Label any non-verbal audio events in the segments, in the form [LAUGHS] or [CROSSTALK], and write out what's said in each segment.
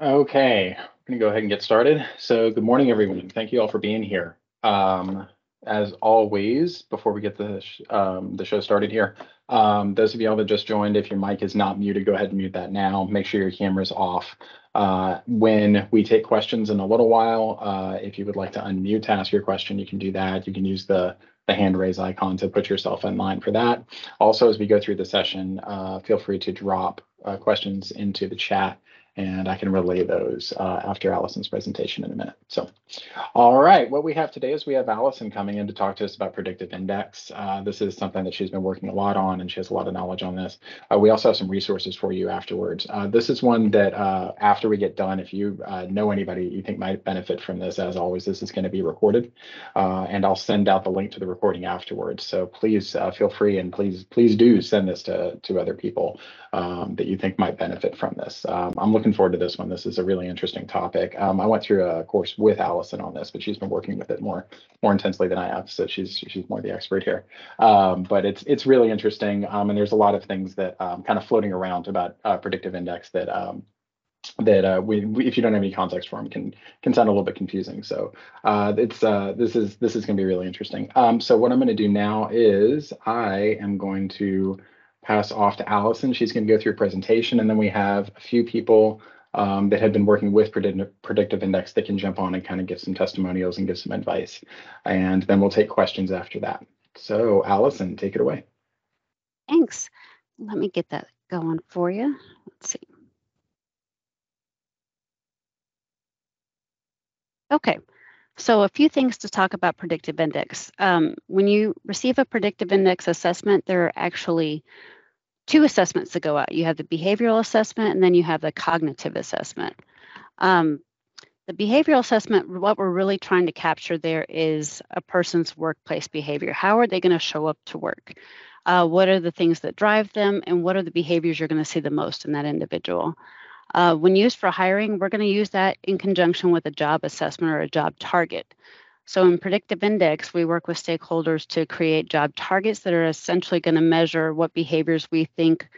Okay, I'm gonna go ahead and get started. So good morning, everyone. Thank you all for being here. Um, as always, before we get the, sh- um, the show started here, um, those of y'all that just joined, if your mic is not muted, go ahead and mute that now. Make sure your camera's off. Uh, when we take questions in a little while, uh, if you would like to unmute to ask your question, you can do that. You can use the the hand raise icon to put yourself in line for that. Also, as we go through the session, uh, feel free to drop uh, questions into the chat and I can relay those uh, after Alison's presentation in a minute. So, all right, what we have today is we have Alison coming in to talk to us about predictive index. Uh, this is something that she's been working a lot on, and she has a lot of knowledge on this. Uh, we also have some resources for you afterwards. Uh, this is one that uh, after we get done, if you uh, know anybody you think might benefit from this, as always, this is going to be recorded, and I'll send out the link to the recording afterwards. So please feel free and please please do send this to to other people um, that you think might benefit from this. Um, I'm looking forward to this one. This is a really interesting topic. Um, I went through a course with Alison on this, but she's been working with it more more intensely than I have, so she's she's more the expert here. Um, but it's it's really interesting, um, and there's a lot of things that um, kind of floating around about uh, predictive index that that uh, we, we, if you don't have any context for them, can can sound a little bit confusing. So uh, it's uh, this is this is going to be really interesting. Um, so what I'm going to do now is I am going to pass off to Alison. She's going to go through a presentation, and then we have a few people um, that have been working with predictive, index that can jump on and kind of give some testimonials and give some advice. And then we'll take questions after that. So Alison, take it away. Thanks. Let me get that going for you. Let's see. Okay, so a few things to talk about predictive index. Um, when you receive a predictive index assessment, there are actually two assessments that go out. You have the behavioral assessment and then you have the cognitive assessment. Um, the behavioral assessment, what we're really trying to capture there is a person's workplace behavior. How are they going to show up to work? Uh, what are the things that drive them, and what are the behaviors you're going to see the most in that individual? Uh, when used for hiring, we're going to use that in conjunction with a job assessment or a job target. So in Predictive Index, we work with stakeholders to create job targets that are essentially going to measure what behaviors we think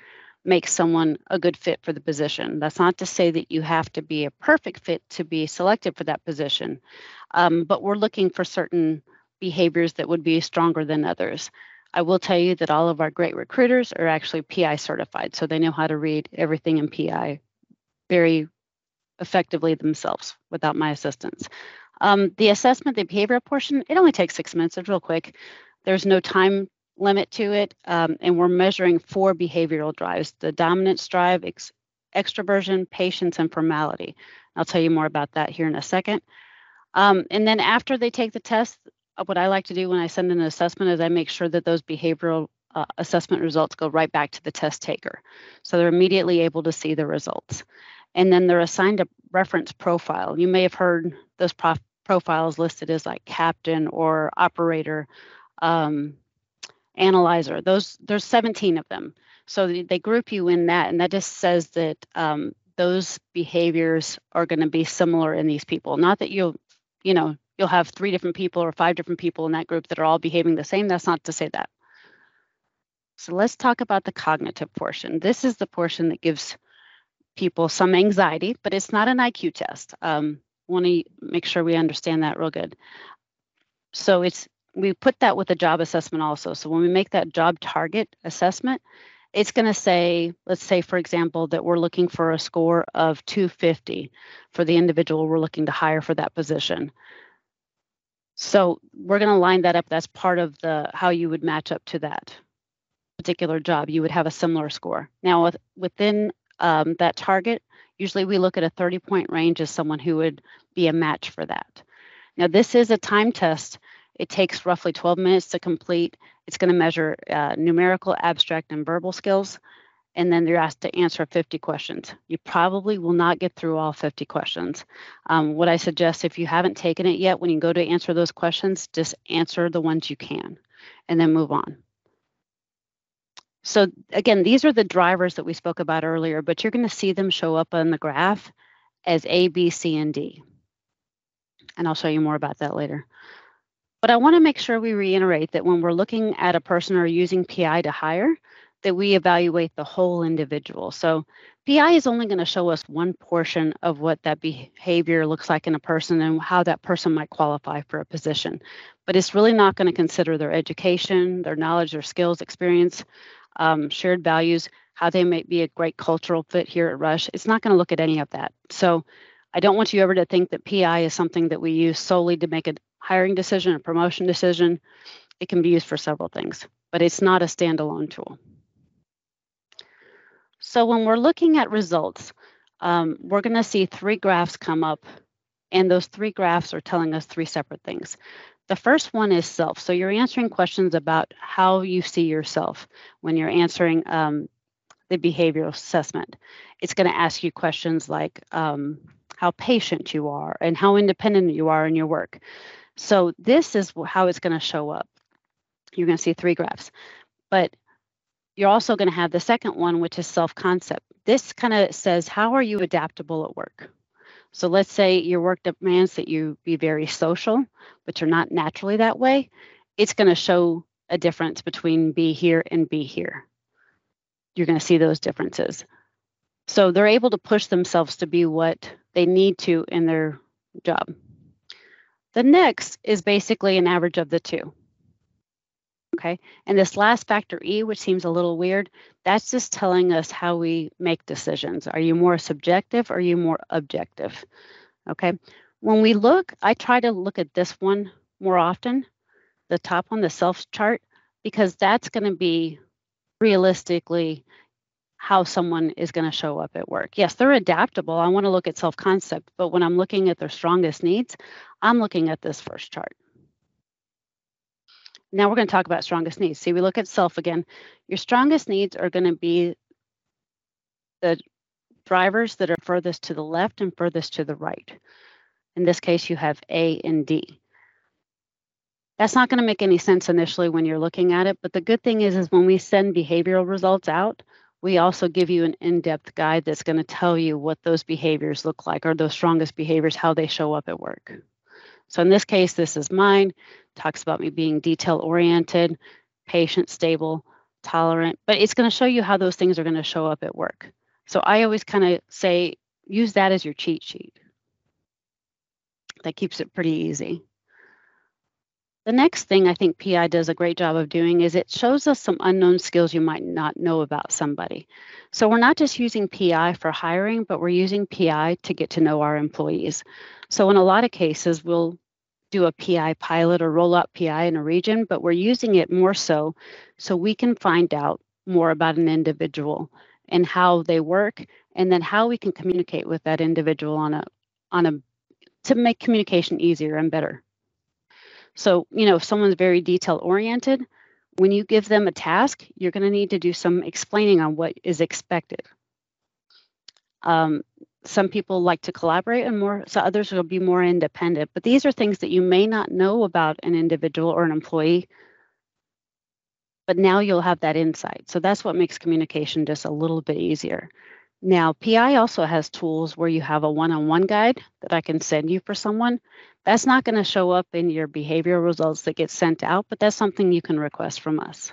make someone a good fit for the position. That's not to say that you have to be a perfect fit to be selected for that position, um, but we're looking for certain behaviors that would be stronger than others. I will tell you that all of our great recruiters are actually PI certified, so they know how to read everything in PI very effectively themselves without my assistance. Um, the assessment, the behavioral portion, it only takes six minutes. It's real quick. There's no time limit to it. Um, and we're measuring four behavioral drives the dominance drive, ex- extroversion, patience, and formality. I'll tell you more about that here in a second. Um, and then after they take the test, uh, what I like to do when I send an assessment is I make sure that those behavioral uh, assessment results go right back to the test taker. So they're immediately able to see the results. And then they're assigned a reference profile. You may have heard those prof- profiles listed as like captain or operator, um, analyzer. Those there's 17 of them. So they group you in that, and that just says that um, those behaviors are going to be similar in these people. Not that you'll, you know, you'll have three different people or five different people in that group that are all behaving the same. That's not to say that. So let's talk about the cognitive portion. This is the portion that gives people some anxiety, but it's not an IQ test. Um, want to make sure we understand that real good. So it's we put that with a job assessment also. So when we make that job target assessment, it's going to say, let's say, for example, that we're looking for a score of 250 for the individual we're looking to hire for that position. So we're going to line that up. That's part of the how you would match up to that particular job. You would have a similar score. Now, with, within um, that target, usually we look at a 30 point range as someone who would be a match for that. Now, this is a time test. It takes roughly 12 minutes to complete. It's going to measure uh, numerical, abstract, and verbal skills. And then you're asked to answer 50 questions. You probably will not get through all 50 questions. Um, what I suggest if you haven't taken it yet, when you go to answer those questions, just answer the ones you can and then move on. So again, these are the drivers that we spoke about earlier, but you're going to see them show up on the graph as A, B, C, and D. And I'll show you more about that later. But I want to make sure we reiterate that when we're looking at a person or using PI to hire, that we evaluate the whole individual. So PI is only going to show us one portion of what that behavior looks like in a person and how that person might qualify for a position. But it's really not going to consider their education, their knowledge, their skills, experience, um, shared values, how they might be a great cultural fit here at Rush. It's not going to look at any of that. So I don't want you ever to think that PI is something that we use solely to make a hiring decision, a promotion decision. It can be used for several things, but it's not a standalone tool. So when we're looking at results, um, we're going to see three graphs come up, and those three graphs are telling us three separate things. The first one is self. So you're answering questions about how you see yourself when you're answering um, the behavioral assessment. It's going to ask you questions like um, how patient you are and how independent you are in your work. So this is how it's going to show up. You're going to see three graphs. But you're also going to have the second one, which is self concept. This kind of says, how are you adaptable at work? So let's say your work demands that you be very social, but you're not naturally that way. It's going to show a difference between be here and be here. You're going to see those differences. So they're able to push themselves to be what they need to in their job. The next is basically an average of the two. Okay. And this last factor E, which seems a little weird, that's just telling us how we make decisions. Are you more subjective or are you more objective? Okay. When we look, I try to look at this one more often, the top one, the self chart, because that's going to be realistically how someone is going to show up at work. Yes, they're adaptable. I want to look at self concept, but when I'm looking at their strongest needs, I'm looking at this first chart. Now we're going to talk about strongest needs. See, we look at self again. Your strongest needs are going to be the drivers that are furthest to the left and furthest to the right. In this case, you have A and D. That's not going to make any sense initially when you're looking at it, but the good thing is, is when we send behavioral results out, we also give you an in-depth guide that's going to tell you what those behaviors look like or those strongest behaviors, how they show up at work. So in this case, this is mine, talks about me being detail oriented, patient, stable, tolerant, but it's going to show you how those things are going to show up at work. So I always kind of say, use that as your cheat sheet. That keeps it pretty easy. The next thing I think PI does a great job of doing is it shows us some unknown skills you might not know about somebody. So we're not just using PI for hiring, but we're using PI to get to know our employees. So in a lot of cases, we'll do a PI pilot or roll out PI in a region, but we're using it more so so we can find out more about an individual and how they work and then how we can communicate with that individual on a on a to make communication easier and better. So, you know, if someone's very detail oriented, when you give them a task, you're going to need to do some explaining on what is expected. Um, some people like to collaborate and more, so others will be more independent. But these are things that you may not know about an individual or an employee, but now you'll have that insight. So that's what makes communication just a little bit easier. Now, PI also has tools where you have a one on one guide that I can send you for someone. That's not going to show up in your behavioral results that get sent out, but that's something you can request from us.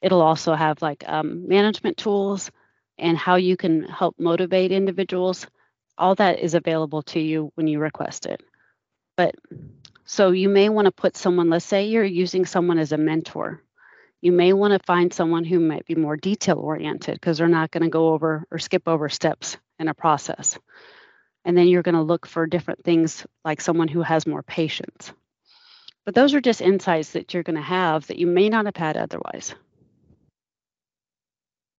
It'll also have like um, management tools and how you can help motivate individuals. All that is available to you when you request it. But so you may want to put someone, let's say you're using someone as a mentor you may want to find someone who might be more detail oriented because they're not going to go over or skip over steps in a process. And then you're going to look for different things like someone who has more patience. But those are just insights that you're going to have that you may not have had otherwise.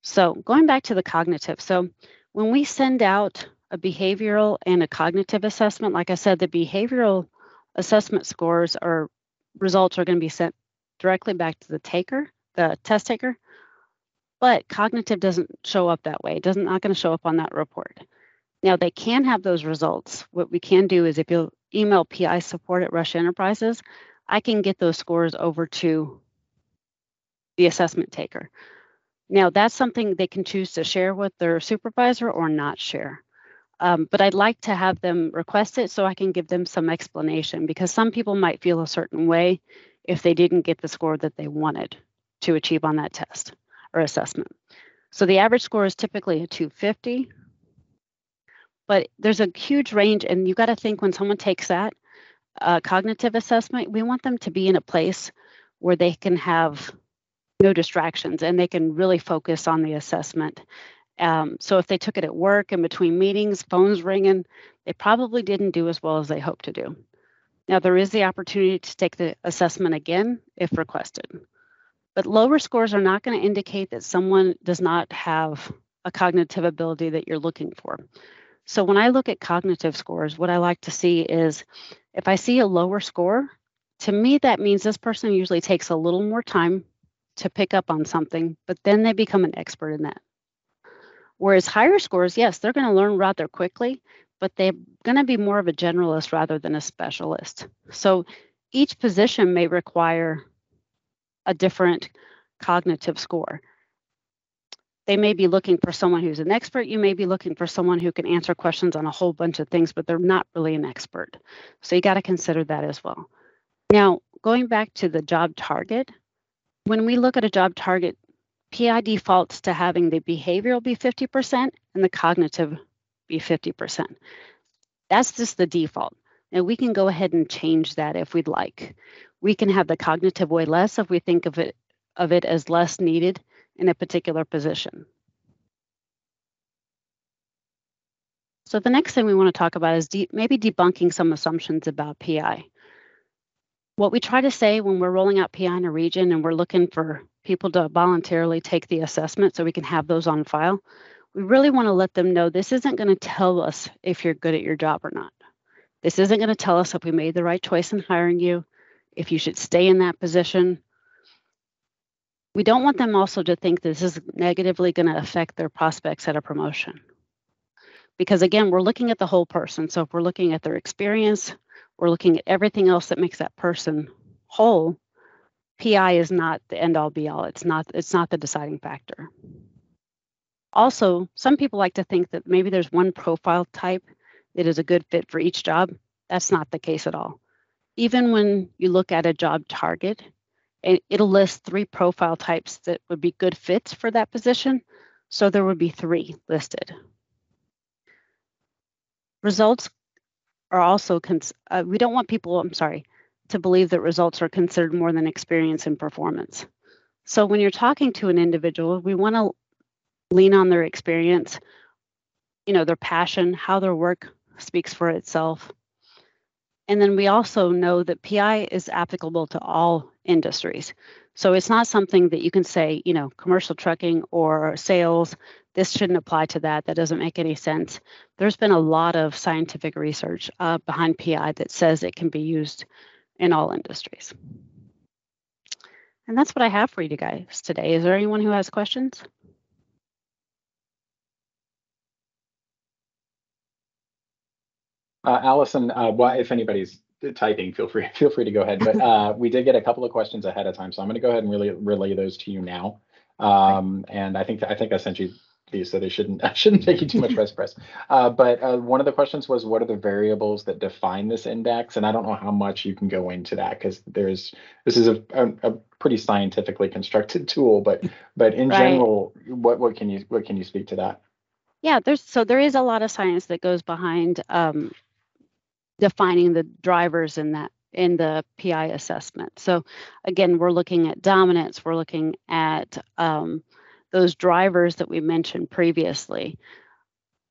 So, going back to the cognitive. So, when we send out a behavioral and a cognitive assessment, like I said, the behavioral assessment scores or results are going to be sent directly back to the taker, the test taker. But cognitive doesn't show up that way. It doesn't not going to show up on that report. Now they can have those results. What we can do is if you email PI support at Rush Enterprises, I can get those scores over to the assessment taker. Now that's something they can choose to share with their supervisor or not share. Um, but I'd like to have them request it so I can give them some explanation because some people might feel a certain way if they didn't get the score that they wanted to achieve on that test. or assessment. So the average score is typically a 250, but there's a huge range, and you got to think when someone takes that uh, cognitive assessment, we want them to be in a place where they can have no distractions and they can really focus on the assessment. Um, so if they took it at work and between meetings, phones ringing, they probably didn't do as well as they hoped to do. Now, there is the opportunity to take the assessment again if requested. But lower scores are not going to indicate that someone does not have a cognitive ability that you're looking for. So when I look at cognitive scores, what I like to see is if I see a lower score, to me, that means this person usually takes a little more time to pick up on something, but then they become an expert in that. Whereas higher scores, yes, they're going to learn rather quickly, but they're going to be more of a generalist rather than a specialist. So each position may require a different cognitive score. They may be looking for someone who's an expert. You may be looking for someone who can answer questions on a whole bunch of things, but they're not really an expert. So you got to consider that as well. Now, going back to the job target, when we look at a job target, PI defaults to having the behavioral be 50% and the cognitive be 50%. That's just the default. And we can go ahead and change that if we'd like. We can have the cognitive way less if we think of it of it as less needed in a particular position. So the next thing we want to talk about is de maybe debunking some assumptions about PI. What we try to say when we're rolling out PI in a region and we're looking for people to voluntarily take the assessment so we can have those on file, we really want to let them know this isn't going to tell us if you're good at your job or not. This isn't going to tell us if we made the right choice in hiring you, if you should stay in that position. We don't want them also to think this is negatively going to affect their prospects at a promotion. Because again, we're looking at the whole person. So if we're looking at their experience, we're looking at everything else that makes that person whole. PI is not the end all be all. It's not it's not the deciding factor. Also, some people like to think that maybe there's one profile type that is a good fit for each job. That's not the case at all. Even when you look at a job target, it'll list three profile types that would be good fits for that position. So there would be three listed. Results are also, uh, we don't want people, I'm sorry, to believe that results are considered more than experience and performance. So when you're talking to an individual, we want to lean on their experience, you know, their passion, how their work speaks for itself. And then we also know that PI is applicable to all industries. So it's not something that you can say, you know, commercial trucking or sales, this shouldn't apply to that. That doesn't make any sense. There's been a lot of scientific research uh, behind PI that says it can be used in all industries. And that's what I have for you guys today. Is there anyone who has questions? Uh, Alison, uh, if anybody's typing, feel free [LAUGHS] feel free to go ahead. But uh, we did get a couple of questions ahead of time, so I'm going to go ahead and really relay those to you now. Um, and I think I think I sent you these, so they shouldn't [LAUGHS] shouldn't take you too much rest press. Uh, but uh, one of the questions was, what are the variables that define this index? And I don't know how much you can go into that because there's this is a, a, a, pretty scientifically constructed [LAUGHS] tool. But but in right. general, what what can you what can you speak to that? Yeah, there's so there is a lot of science that goes behind um, defining the drivers in that in the PI assessment. So again, we're looking at dominance, we're looking at um, those drivers that we mentioned previously.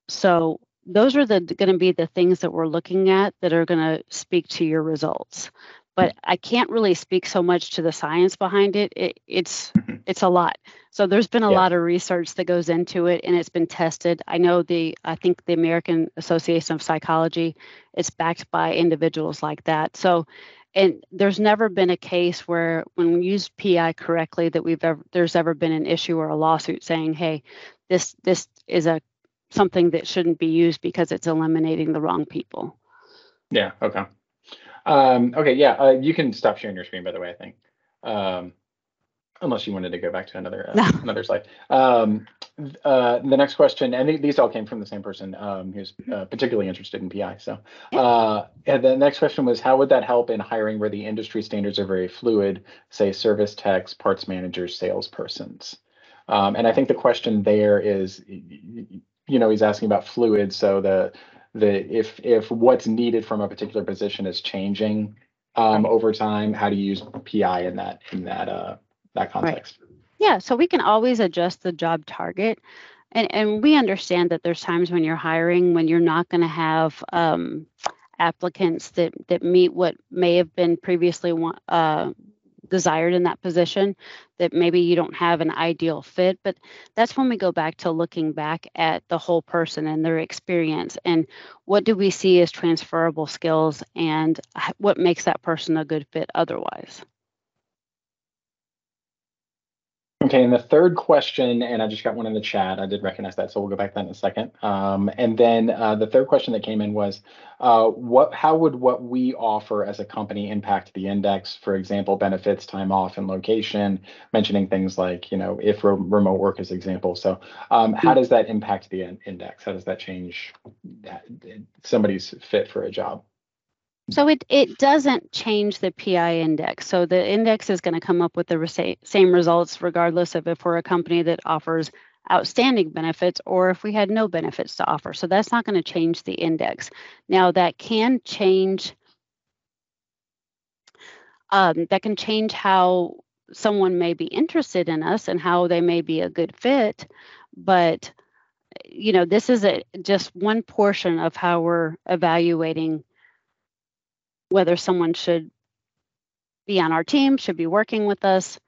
So those are the going to be the things that we're looking at that are going to speak to your results. But I can't really speak so much to the science behind it. it it's mm-hmm. it's a lot. So there's been a yeah. lot of research that goes into it and it's been tested. I know the I think the American Association of Psychology it's backed by individuals like that. So and there's never been a case where when we use PI correctly that we've ever there's ever been an issue or a lawsuit saying, hey, this this is a something that shouldn't be used because it's eliminating the wrong people. Yeah, okay. Um, okay, yeah, uh, you can stop sharing your screen by the way, I think. Um, unless you wanted to go back to another uh, [LAUGHS] another slide. Um, uh, the next question, and these all came from the same person um, who's uh, particularly interested in PI. So, uh, and the next question was, how would that help in hiring where the industry standards are very fluid, say service techs, parts managers, salespersons? Um, and I think the question there is, you know, he's asking about fluid. So the the if if what's needed from a particular position is changing um, over time, how do you use PI in that in that uh, that context? Yeah, so we can always adjust the job target. And, and we understand that there's times when you're hiring when you're not going to have um, applicants that, that meet what may have been previously uh, desired in that position, that maybe you don't have an ideal fit. But that's when we go back to looking back at the whole person and their experience and what do we see as transferable skills and what makes that person a good fit otherwise. Okay, and the third question, and I just got one in the chat. I did recognize that, so we'll go back to that in a second. Um, and then uh, the third question that came in was, uh, what? How would what we offer as a company impact the index? For example, benefits, time off, and location. Mentioning things like, you know, if re- remote work is example. So, um, how does that impact the in- index? How does that change that, somebody's fit for a job? So it, it doesn't change the PI index. So the index is going to come up with the resa- same results regardless of if we're a company that offers outstanding benefits or if we had no benefits to offer. So that's not going to change the index. Now that can change um, that can change how someone may be interested in us and how they may be a good fit. But you know, this is a, just one portion of how we're evaluating whether someone should be on our team, should be working with us.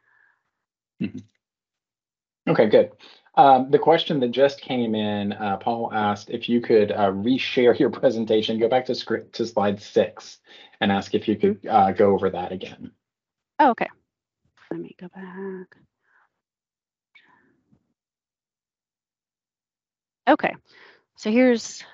Okay, good. Um, the question that just came in, uh, Paul asked if you could uh, reshare your [LAUGHS] presentation, go back to script to slide six, and ask if you could uh, go over that again. Oh, okay. Let me go back. Okay, so here's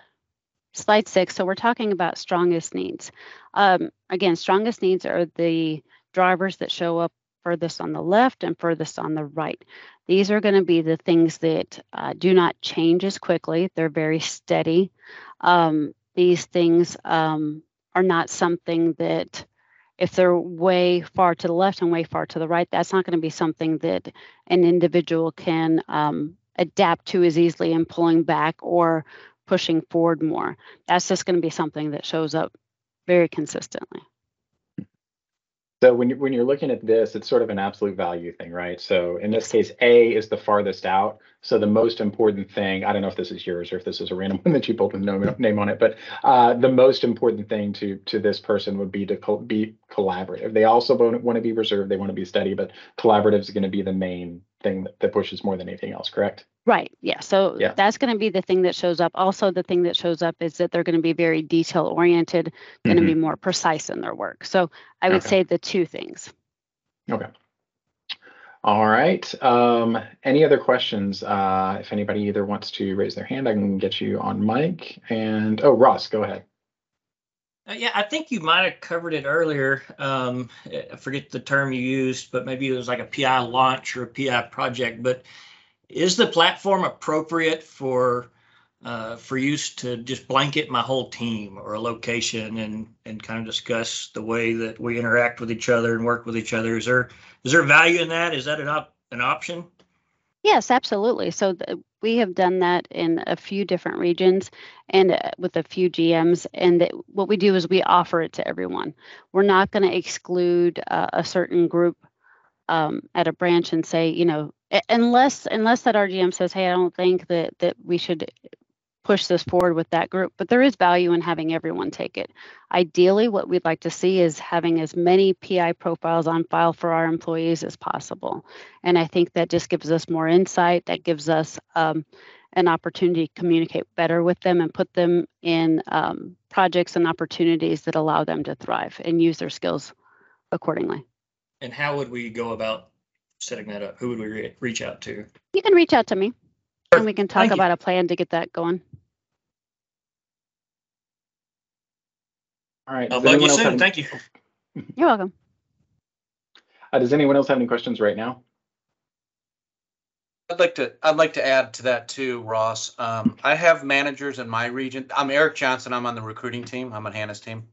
slide six. So we're talking about strongest needs. Um, again, strongest needs are the drivers that show up furthest on the left and furthest on the right. These are going to be the things that uh, do not change as quickly. They're very steady. Um, these things um, are not something that, if they're way far to the left and way far to the right, that's not going to be something that an individual can um, adapt to as easily in pulling back or pushing forward more. That's just going to be something that shows up very consistently. So when you're, when you're looking at this, it's sort of an absolute value thing, right? So in this case, A is the farthest out. So the most important thing, I don't know if this is yours or if this is a random [LAUGHS] one that you pulled with no name on it, but uh, the most important thing to to this person would be to co- be collaborative. They also want to be reserved, they want to be steady, but collaborative is going to be the main thing that, that pushes more than anything else, correct? Right. Yeah. So Yeah. that's going to be the thing that shows up. Also, the thing that shows up is that they're going to be very detail oriented, going to Mhm. be more precise in their work. So I would Okay. say the two things. Okay. All right. Um, any other questions? Uh, if anybody either wants to raise their hand, I can get you on mic. And oh, Ross, go ahead. Uh, yeah, I think you might have covered it earlier. Um, I forget the term you used, but maybe it was like a PI launch or a PI project. But is the platform appropriate for uh, for use to just blanket my whole team or a location and and kind of discuss the way that we interact with each other and work with each other? Is there is there value in that? Is that an op- an option? Yes, absolutely. So th- we have done that in a few different regions and uh, with a few GMs. And th- what we do is we offer it to everyone. We're not going to exclude uh, a certain group um, at a branch and say, you know, unless unless that RGM says, hey, I don't think that that we should push this forward with that group. But there is value in having everyone take it. Ideally, what we'd like to see is having as many PI profiles on file for our employees as possible. And I think that just gives us more insight. That gives us um, an opportunity to communicate better with them and put them in um, projects and opportunities that allow them to thrive and use their skills accordingly. And how would we go about setting that up? Who would we re- reach out to? You can reach out to me and we can talk Thank you. about a plan to get that going. All right. I'll bug you soon. any- Thank you. You're welcome. Uh, does anyone else have any questions right now? I'd like to, I'd like to add to that too, Ross. Um, I have managers in my region. I'm Eric Johnson. I'm on the recruiting team. I'm on Hannah's team.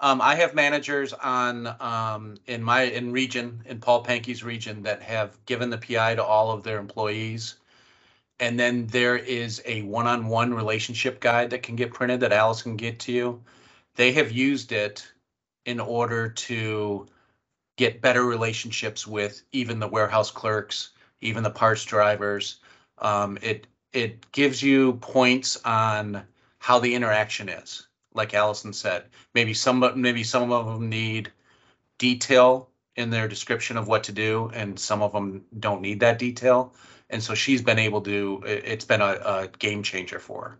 Um, I have managers on, um, in my, in region, in Paul Pankey's region that have given the PI to all of their employees. And then there is a one-on-one relationship guide that can get printed that Alice can get to you. They have used it in order to get better relationships with even the warehouse clerks, even the parts drivers. Um, it, it gives you points on how the interaction is like Alison said. Maybe some, maybe some of them need detail in their description of what to do, and some of them don't need that detail. And so she's been able to. it- It's been a, a game changer for her.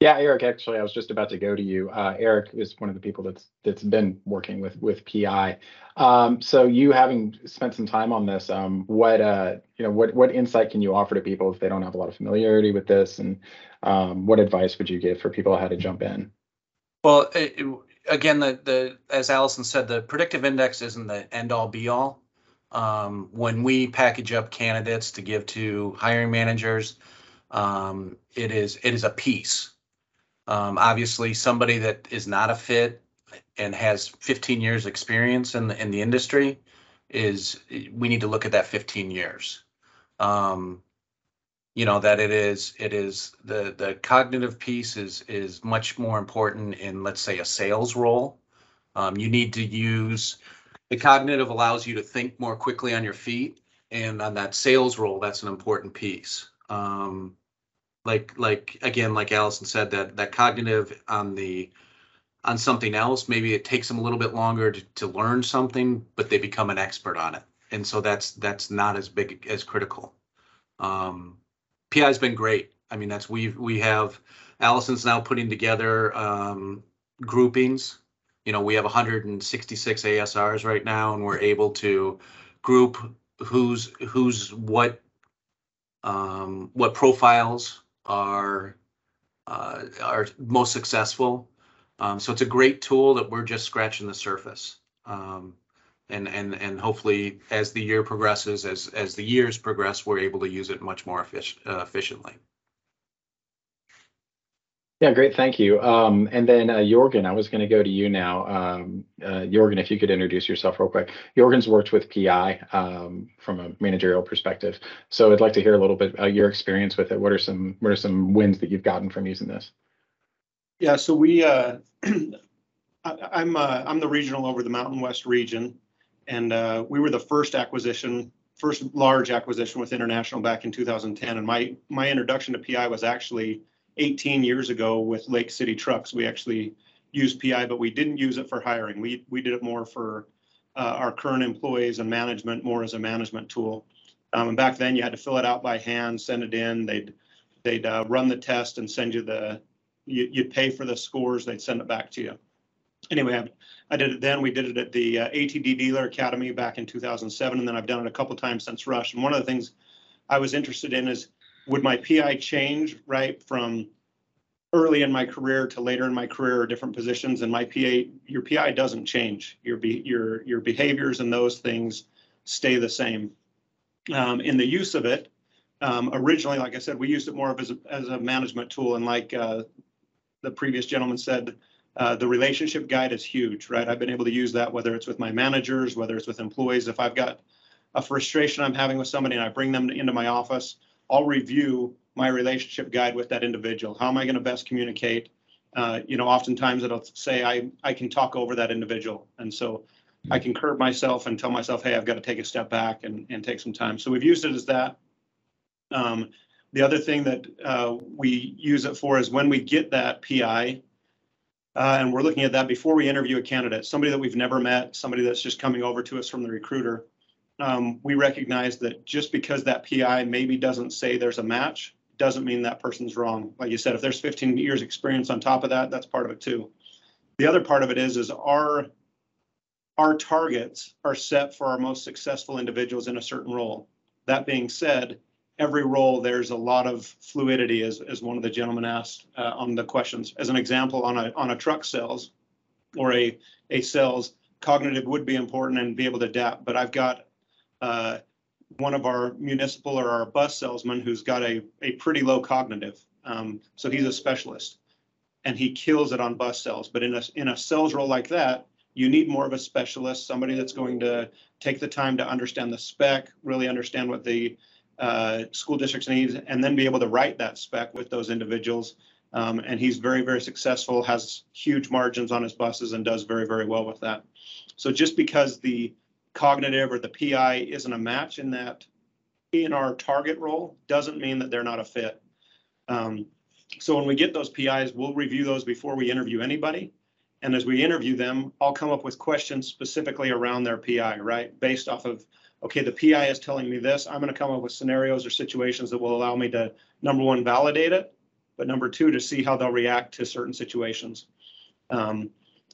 Yeah, Eric, actually, I was just about to go to you. Uh, Eric is one of the people that's that's been working with with PI. Um, so you having spent some time on this, um, what uh, you know, what what insight can you offer to people if they don't have a lot of familiarity with this, and um, what advice would you give for people how to jump in? Well, it- again, the the as Alison said, the predictive index isn't the end all be all. Um, when we package up candidates to give to hiring managers, um, it is it is a piece. Um, obviously, somebody that is not a fit and has 15 years experience in the in the industry is we need to look at that 15 years. Um, you know that it is it is the the cognitive piece is is much more important in let's say a sales role. Um, you need to use the cognitive allows you to think more quickly on your feet, and on that sales role, that's an important piece. Um, like like again like alison said that that cognitive on the on something else maybe it takes them a little bit longer to, to learn something but they become an expert on it. And so that's that's not as big as critical. Um pi's been great. I mean that's we we have alison's now putting together um groupings you know we have 166 asrs right now and we're able to group who's who's what um, what profiles are uh, are most successful. Um, so it's a great tool that we're just scratching the surface. Um, and and and hopefully, as the year progresses, as as the years progress, we're able to use it much more effic- uh, efficiently. Yeah, great, thank you. Um, and then uh, Jorgen, I was going to go to you now. Um, uh, Jorgen, if you could introduce yourself real quick. Jorgen's worked with PI um, from a managerial perspective, so I'd like to hear a little bit about your experience with it. What are some what are some wins that you've gotten from using this? Yeah, so we, uh, [CLEARS THROAT] I, I'm, uh, I'm the regional over the Mountain West region. And, uh, we were the first acquisition, first large acquisition with International back in 2010. And my, my introduction to PI was actually 18 years ago with Lake City Trucks. We actually used PI, but we didn't use it for hiring. We, we did it more for, uh, our current employees and management, more as a management tool. Um, and back then you had to fill it out by hand, send it in. They'd, they'd, uh, run the test and send you the, you, you'd pay for the scores, they'd send it back to you. Anyway, I, I did it then. We did it at the uh, ATD Dealer Academy back in 2007, and then I've done it a couple times since Rush. And one of the things I was interested in is would my PI change right from early in my career to later in my career or different positions? And my PA, your PI doesn't change. Your be, your your behaviors and those things stay the same. Um, in the use of it, um, originally, like I said, we used it more of as a, as a management tool, and like uh, the previous gentleman said, uh, the relationship guide is huge, right? I've been able to use that whether it's with my managers, whether it's with employees. If I've got a frustration I'm having with somebody and I bring them into my office, I'll review my relationship guide with that individual. How am I going to best communicate? Uh, you know, oftentimes it'll say I I can talk over that individual, and so I can curb myself and tell myself, hey, I've got to take a step back and and take some time. So we've used it as that. Um, the other thing that uh, we use it for is when we get that PI, uh, and we're looking at that before we interview a candidate, somebody that we've never met, somebody that's just coming over to us from the recruiter. Um, we recognize that just because that PI maybe doesn't say there's a match, doesn't mean that person's wrong. Like you said, if there's 15 years experience on top of that, that's part of it too. The other part of it is, is our our targets are set for our most successful individuals in a certain role. That being said, every role there's a lot of fluidity, as, as one of the gentlemen asked uh, on the questions. As an example, on a on a truck sales or a a sales, cognitive would be important and be able to adapt. But I've got uh, one of our municipal or our bus salesmen who's got a a pretty low cognitive, um, so he's a specialist. and he kills it on bus sales. But in a, in a sales role like that, you need more of a specialist, somebody that's going to take the time to understand the spec, really understand what the uh, school districts needs, and then be able to write that spec with those individuals. Um, and he's very, very successful, has huge margins on his buses, and does very, very well with that. So just because the cognitive or the PI isn't a match in that in our target role doesn't mean that they're not a fit. Um, so when we get those PIs, we'll review those before we interview anybody. And as we interview them, I'll come up with questions specifically around their PI, right? Based off of, okay, the PI is telling me this. I'm going to come up with scenarios or situations that will allow me to, number one, validate it, but number two, to see how they'll react to certain situations. Um,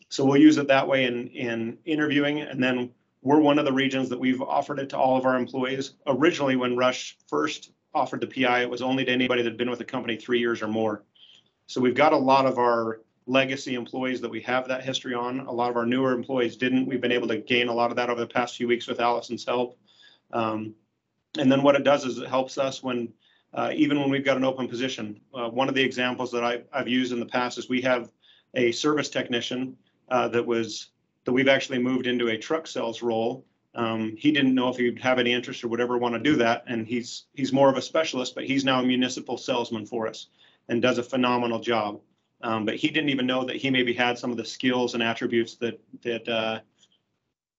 so we'll use it that way in, in interviewing. And then we're one of the regions that we've offered it to all of our employees. Originally, when Rush first offered the PI, it was only to anybody that'd been with the company three years or more. So we've got a lot of our legacy employees that we have that history on. A lot of our newer employees didn't. We've been able to gain a lot of that over the past few weeks with Alison's help. Um, and then what it does is it helps us when, uh, even when we've got an open position. Uh, one of the examples that I, I've used in the past is we have a service technician uh, that was that we've actually moved into a truck sales role. Um, he didn't know if he'd have any interest or would ever want to do that, and he's he's more of a specialist, but he's now a municipal salesman for us and does a phenomenal job. Um, but he didn't even know that he maybe had some of the skills and attributes that that uh,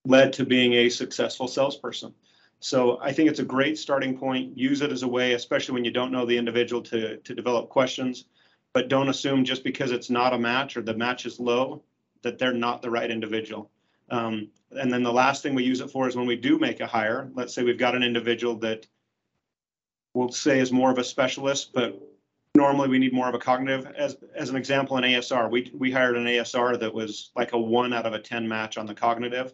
led to being a successful salesperson. So I think it's a great starting point. Use it as a way, especially when you don't know the individual, to to develop questions. But don't assume just because it's not a match or the match is low that they're not the right individual. Um, and then the last thing we use it for is when we do make a hire. Let's say we've got an individual that we'll say is more of a specialist, but normally we need more of a cognitive. As as an example, in ASR, we we hired an ASR that was like a one out of a ten match on the cognitive,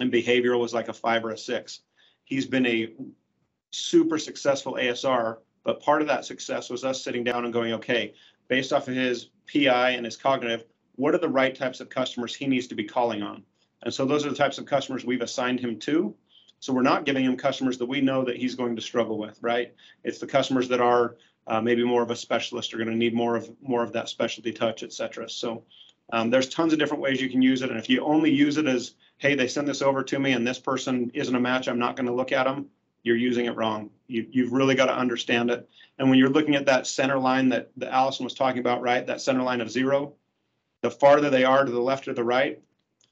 and behavioral was like a five or a six. He's been a super successful ASR, but part of that success was us sitting down and going, okay, based off of his PI and his cognitive, what are the right types of customers he needs to be calling on? And so those are the types of customers we've assigned him to. So we're not giving him customers that we know that he's going to struggle with, right? It's the customers that are uh, maybe more of a specialist are going to need more of more of that specialty touch, et cetera. So um, there's tons of different ways you can use it. And if you only use it as, hey, they send this over to me and this person isn't a match, I'm not going to look at them, you're using it wrong. You, you've really got to understand it. And when you're looking at that center line that, that Alison was talking about, right, that center line of zero, the farther they are to the left or the right,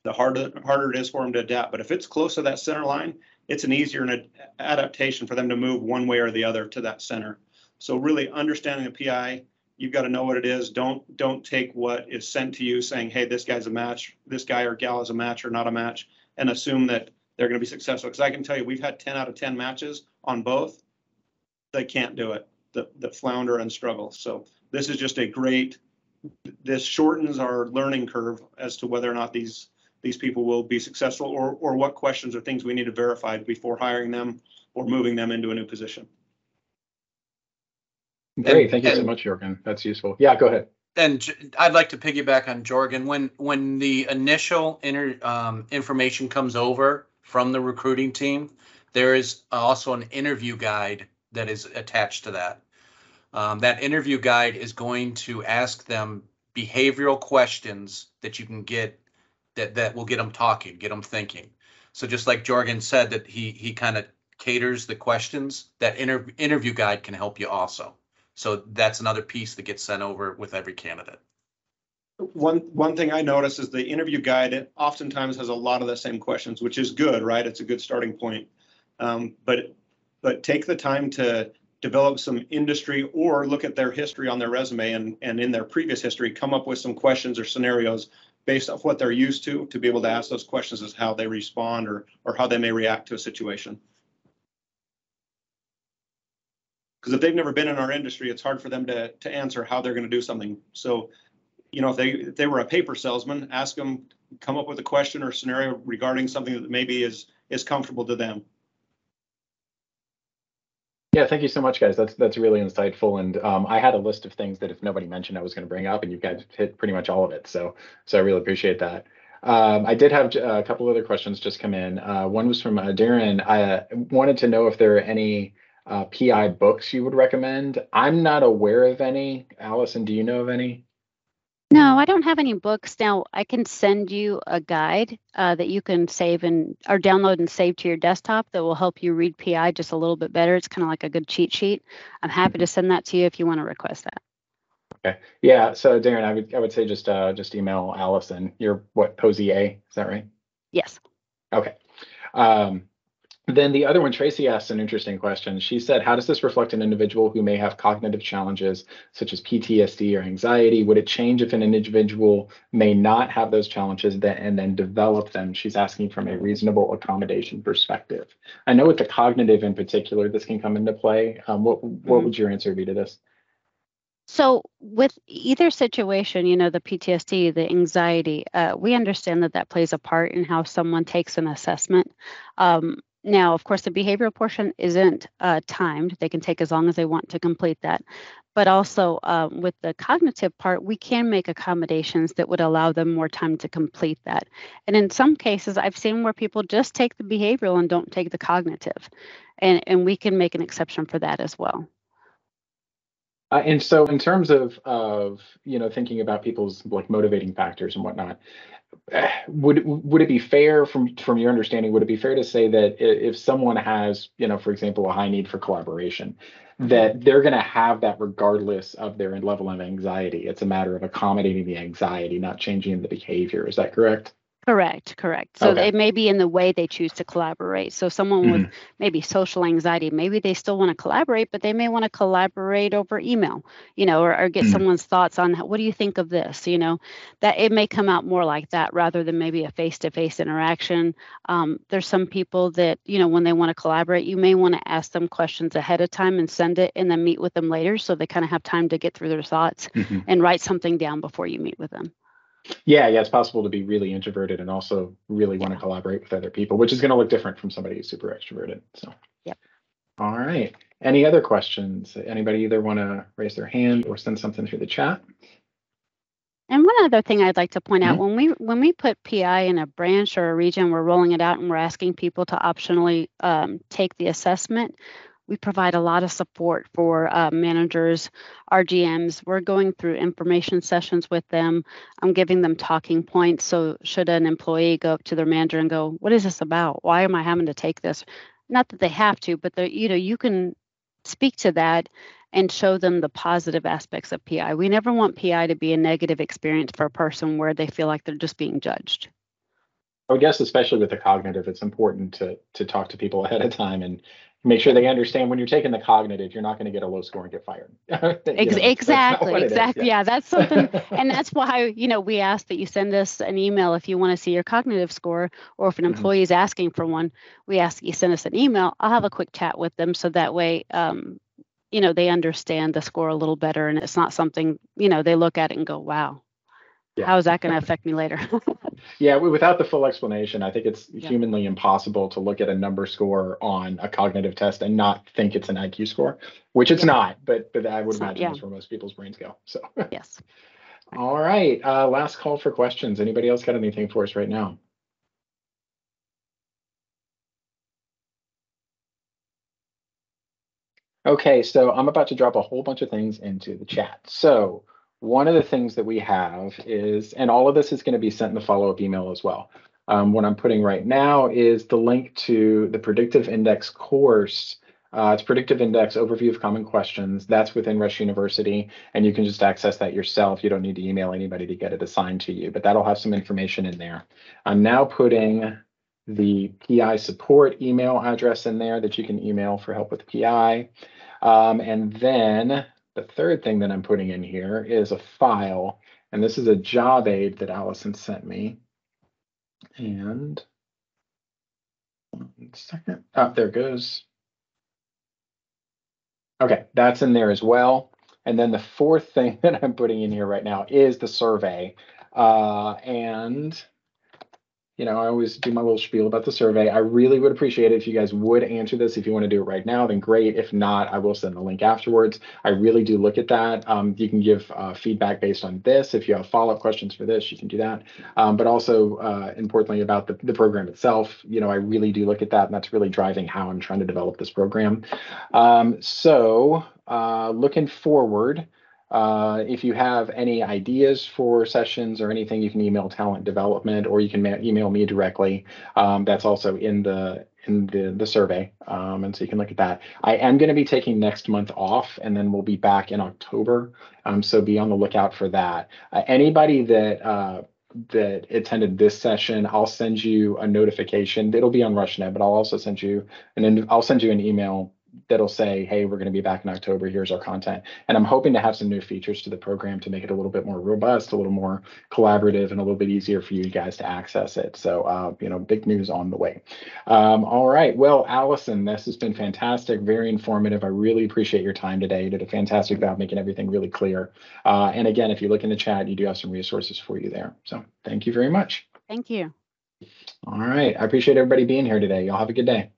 the harder harder it is for them to adapt. But if it's close to that center line, it's an easier an adaptation for them to move one way or the other to that center. So really understanding the PI, you've got to know what it is. Don't don't take what is sent to you saying, "Hey, this guy's a match. This guy or gal is a match or not a match," and assume that they're going to be successful. Because I can tell you, we've had 10 out of 10 matches on both. They can't do it. The the flounder and struggle. So this is just a great this shortens our learning curve as to whether or not these these people will be successful or or what questions or things we need to verify before hiring them or moving them into a new position. Great, And- thank you so much, Jorgen. That's useful. Yeah, go ahead. And I'd like to piggyback on Jorgen. When when the initial inter, um, information comes over from the recruiting team, there is also an interview guide that is attached to that. Um, that interview guide is going to ask them behavioral questions that you can get that that will get them talking, get them thinking. So just like Jorgen said, that he he kind of caters the questions. That inter, interview guide can help you also. So that's another piece that gets sent over with every candidate. One one thing I notice is the interview guide oftentimes has a lot of the same questions, which is good, right? It's a good starting point. Um, but but take the time to develop some industry or look at their history on their resume and and in their previous history, come up with some questions or scenarios based off what they're used to to be able to ask those questions as how they respond or or how they may react to a situation. Because if they've never been in our industry, it's hard for them to to answer how they're going to do something. So you know, if they if they were a paper salesman, ask them come up with a question or scenario regarding something that maybe is is comfortable to them. Yeah, thank you so much, guys. That's that's really insightful. And um, I had a list of things that if nobody mentioned, I was going to bring up, and you guys hit pretty much all of it. So so I really appreciate that. Um, I did have a couple other questions just come in. Uh, one was from uh, Darren. I uh, wanted to know if there are any uh, PI books you would recommend. I'm not aware of any. Alison, do you know of any? No, I don't have any books. Now, I can send you a guide uh, that you can save and or download and save to your desktop that will help you read PI just a little bit better. It's kind of like a good cheat sheet. I'm happy to send that to you if you want to request that. Okay. Yeah. So Darren, I would I would say just uh just email Alison. You're what Posey A, is that right? Yes. Okay. Um, then the other one, Tracy asked an interesting question. She said, How does this reflect an individual who may have cognitive challenges such as PTSD or anxiety? Would it change if an individual may not have those challenges and then develop them? She's asking from a reasonable accommodation perspective. I know with the cognitive in particular, this can come into play. Um, what what Mhm. would your answer be to this? So with either situation, you know, the PTSD, the anxiety, uh, we understand that that plays a part in how someone takes an assessment. Um, now, of course, the behavioral portion isn't uh, timed. They can take as long as they want to complete that. But also um, with the cognitive part, we can make accommodations that would allow them more time to complete that. And in some cases, I've seen where people just take the behavioral and don't take the cognitive. And, and we can make an exception for that as well. Uh, and so in terms of of you know thinking about people's like motivating factors and whatnot [SIGHS] would would it be fair from from your understanding would it be fair to say that if someone has you know for example a high need for collaboration mm-hmm. that they're going to have that regardless of their level of anxiety? It's a matter of accommodating the anxiety not changing the behavior. Is that correct Correct, correct. So Okay. it may be in the way they choose to collaborate. So someone with maybe social anxiety, maybe they still want to collaborate, but they may want to collaborate over email, you know, or, or get Mhm. someone's thoughts on what do you think of this, you know, that it may come out more like that rather than maybe a face-to-face interaction. Um, there's some people that, you know, when they want to collaborate, you may want to ask them questions ahead of time and send it and then meet with them later so they kind of have time to get through their thoughts and write something down before you meet with them. Yeah, yeah, it's possible to be really introverted and also really want to collaborate with other people, which is going to look different from somebody who's super extroverted. So, yeah All right. Any other questions? Anybody either want to raise their hand or send something through the chat? And one other thing I'd like to point out when we when we put PI in a branch or a region, we're rolling it out and we're asking people to optionally um, take the assessment. We provide a lot of support for uh, managers, RGMs. We're going through information sessions with them. I'm giving them talking points. So should an employee go up to their manager and go, "What is this about? Why am I having to take this?" Not that they have to, but you know you can speak to that and show them the positive aspects of PI. We never want PI to be a negative experience for a person where they feel like they're just being judged. I would guess, especially with the cognitive, it's important to to talk to people [LAUGHS] ahead of time and make sure they understand when you're taking the cognitive, you're not going to get a low score and get fired. [LAUGHS] You know, Ex- that's not exactly, what it is, exactly. Yeah. that's something. [LAUGHS] and that's why, you know, we ask that you send us an email if you want to see your cognitive score, or if an Mhm. employee is asking for one, we ask that you send us an email. I'll have a quick chat with them so that way, um, you know, they understand the score a little better and it's not something, you know, they look at it and go, wow, Yeah. how is that going to affect me later? [LAUGHS] Yeah, without the full explanation, I think it's Yeah. humanly impossible to look at a number score on a cognitive test and not think it's an IQ score, which it's Yeah. not, but but I would It's imagine that's where most people's brains go. So, [LAUGHS] yes. all right, uh, last call for questions. Anybody else got anything for us right now? Okay, so I'm about to drop a whole bunch of things into the chat. So one of the things that we have is, and all of this is going to be sent in the follow-up email as well. Um, what I'm putting right now is the link to the predictive index course. Uh, it's predictive index overview of common questions. That's within Rush University, and you can just access that yourself. You don't need to email anybody to get it assigned to you, but that'll have some information in there. I'm now putting the PI support email address in there that you can email for help with PI. Um, and then the third thing that I'm putting in here is a file, and this is a job aid that Alison sent me. And one second, oh, there goes. Okay, that's in there as well. And then the fourth thing [LAUGHS] that I'm putting in here right now is the survey. Uh, and you know, I always do my little spiel about the survey. I really would appreciate it if you guys would answer this. If you want to do it right now, then great. If not, I will send the link afterwards. I really do look at that. Um, you can give uh, feedback based on this. If you have follow-up questions for this, you can do that. Um, but also, uh, importantly, about the, the program itself, you know, I really do look at that, and that's really driving how I'm trying to develop this program. Um, so, uh, looking forward, Uh, if you have any ideas for sessions or anything, you can email talent development or you can ma- email me directly. Um, that's also in the in the the survey, um, and so you can look at that. I am going to be taking next month off, and then we'll be back in October. Um, so be on the lookout for that. Uh, anybody that uh, that attended this session, I'll send you a notification. It'll be on RushNet, but I'll also send you and then I'll send you an email that'll say, hey, we're going to be back in October. Here's our content. And I'm hoping to have some new features to the program to make it a little bit more robust, a little more collaborative, and a little bit easier for you guys to access it. So, uh, you know, big news on the way. Um, all right. Well, Alison, this has been fantastic, very informative. I really appreciate your time today. You did a fantastic job making everything really clear. Uh, and again, if you look in the chat, you do have some resources for you there. So thank you very much. Thank you. All right. I appreciate everybody being here today. Y'all have a good day.